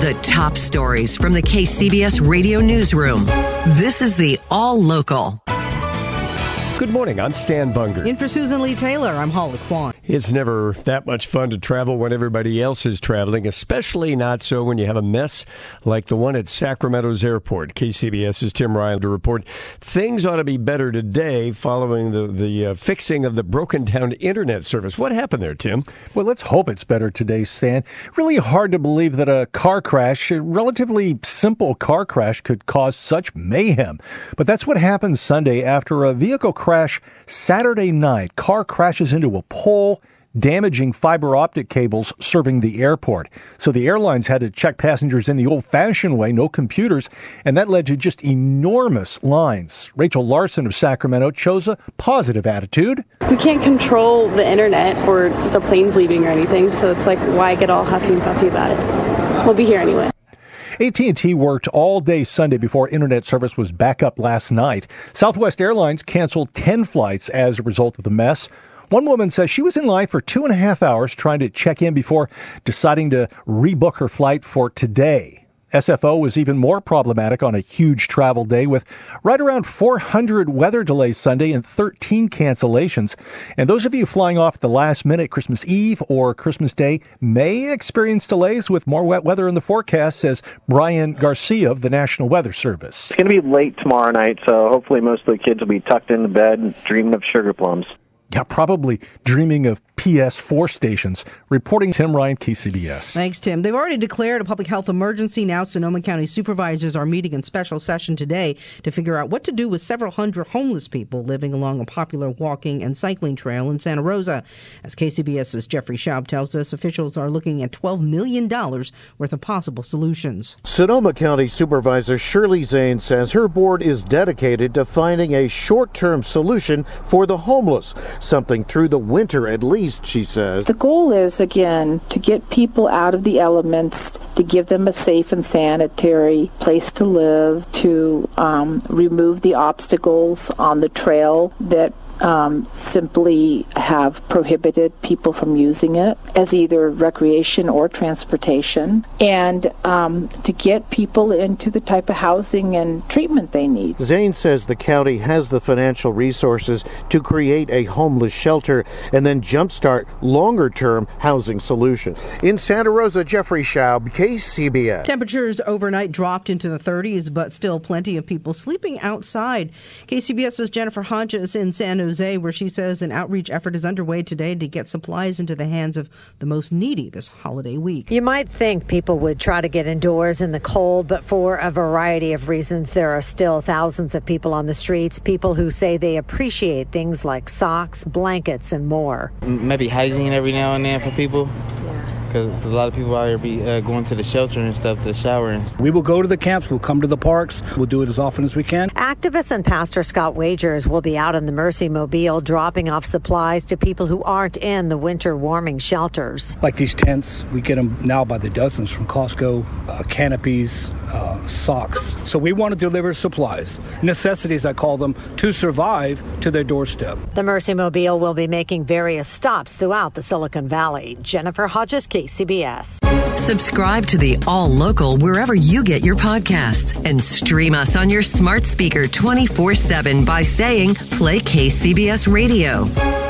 The top stories from the KCBS radio newsroom. This is the All Local. Good morning. I'm Stan Bunger. In for Susan Leigh Taylor, I'm Holly Kwan. It's never that much fun to travel when everybody else is traveling, especially not so when you have a mess like the one at Sacramento's airport. KCBS's Tim Ryan to report things ought to be better today following the, the uh, fixing of the broken down internet service. What happened there, Tim? Well, let's hope it's better today, Stan. Really hard to believe that a car crash, a relatively simple car crash, could cause such mayhem. But that's what happened Sunday after a vehicle crash Saturday night. Car crashes into a pole damaging fiber optic cables serving the airport. So the airlines had to check passengers in the old fashioned way, no computers, and that led to just enormous lines. Rachel Larson of Sacramento chose a positive attitude. We can't control the internet or the planes leaving or anything, so it's like, why get all huffy and puffy about it? We'll be here anyway. AT&T worked all day Sunday before internet service was back up last night. Southwest Airlines canceled 10 flights as a result of the mess. One woman says she was in line for two and a half hours trying to check in before deciding to rebook her flight for today. SFO was even more problematic on a huge travel day with right around 400 weather delays Sunday and 13 cancellations. And those of you flying off the last minute Christmas Eve or Christmas Day may experience delays with more wet weather in the forecast, says Brian Garcia of the National Weather Service. It's going to be late tomorrow night, so hopefully most of the kids will be tucked into bed dreaming of sugar plums. Yeah, probably dreaming of PS4 stations. Reporting Tim Ryan, KCBS. Thanks, Tim. They've already declared a public health emergency. Now, Sonoma County supervisors are meeting in special session today to figure out what to do with several hundred homeless people living along a popular walking and cycling trail in Santa Rosa. As KCBS's Jeffrey Schaub tells us, officials are looking at $12 million worth of possible solutions. Sonoma County Supervisor Shirley Zane says her board is dedicated to finding a short term solution for the homeless something through the winter at least, she says. The goal is, again, to get people out of the elements, to give them a safe and sanitary place to live, to um, remove the obstacles on the trail that um, simply have prohibited people from using it as either recreation or transportation, and um, to get people into the type of housing and treatment they need. Zane says the county has the financial resources to create a homeless shelter and then jumpstart longer term housing solutions. In Santa Rosa, Jeffrey Schaub, KCBS. Temperatures overnight dropped into the 30s, but still plenty of people sleeping outside. KCBS's Jennifer Hodges in San Jose, where she says an outreach effort is underway today to get supplies into the hands of the most needy this holiday week. You might think people would try to get indoors in the cold, but for a variety of reasons, there are still thousands of people on the streets, people who say they appreciate things like socks, blankets, and more. Maybe hygiene every now and then for people because a lot of people out here be uh, going to the shelter and stuff to shower. We will go to the camps. We'll come to the parks. We'll do it as often as we can. Activist and Pastor Scott Wagers will be out in the Mercy Mobile dropping off supplies to people who aren't in the winter warming shelters. Like these tents, we get them now by the dozens from Costco, uh, canopies, uh, socks. So we want to deliver supplies, necessities, I call them, to survive to their doorstep. The Mercy Mobile will be making various stops throughout the Silicon Valley. Jennifer Hodges, KCBS. Subscribe to the All Local wherever you get your podcasts and stream us on your smart speaker 24 7 by saying Play KCBS Radio.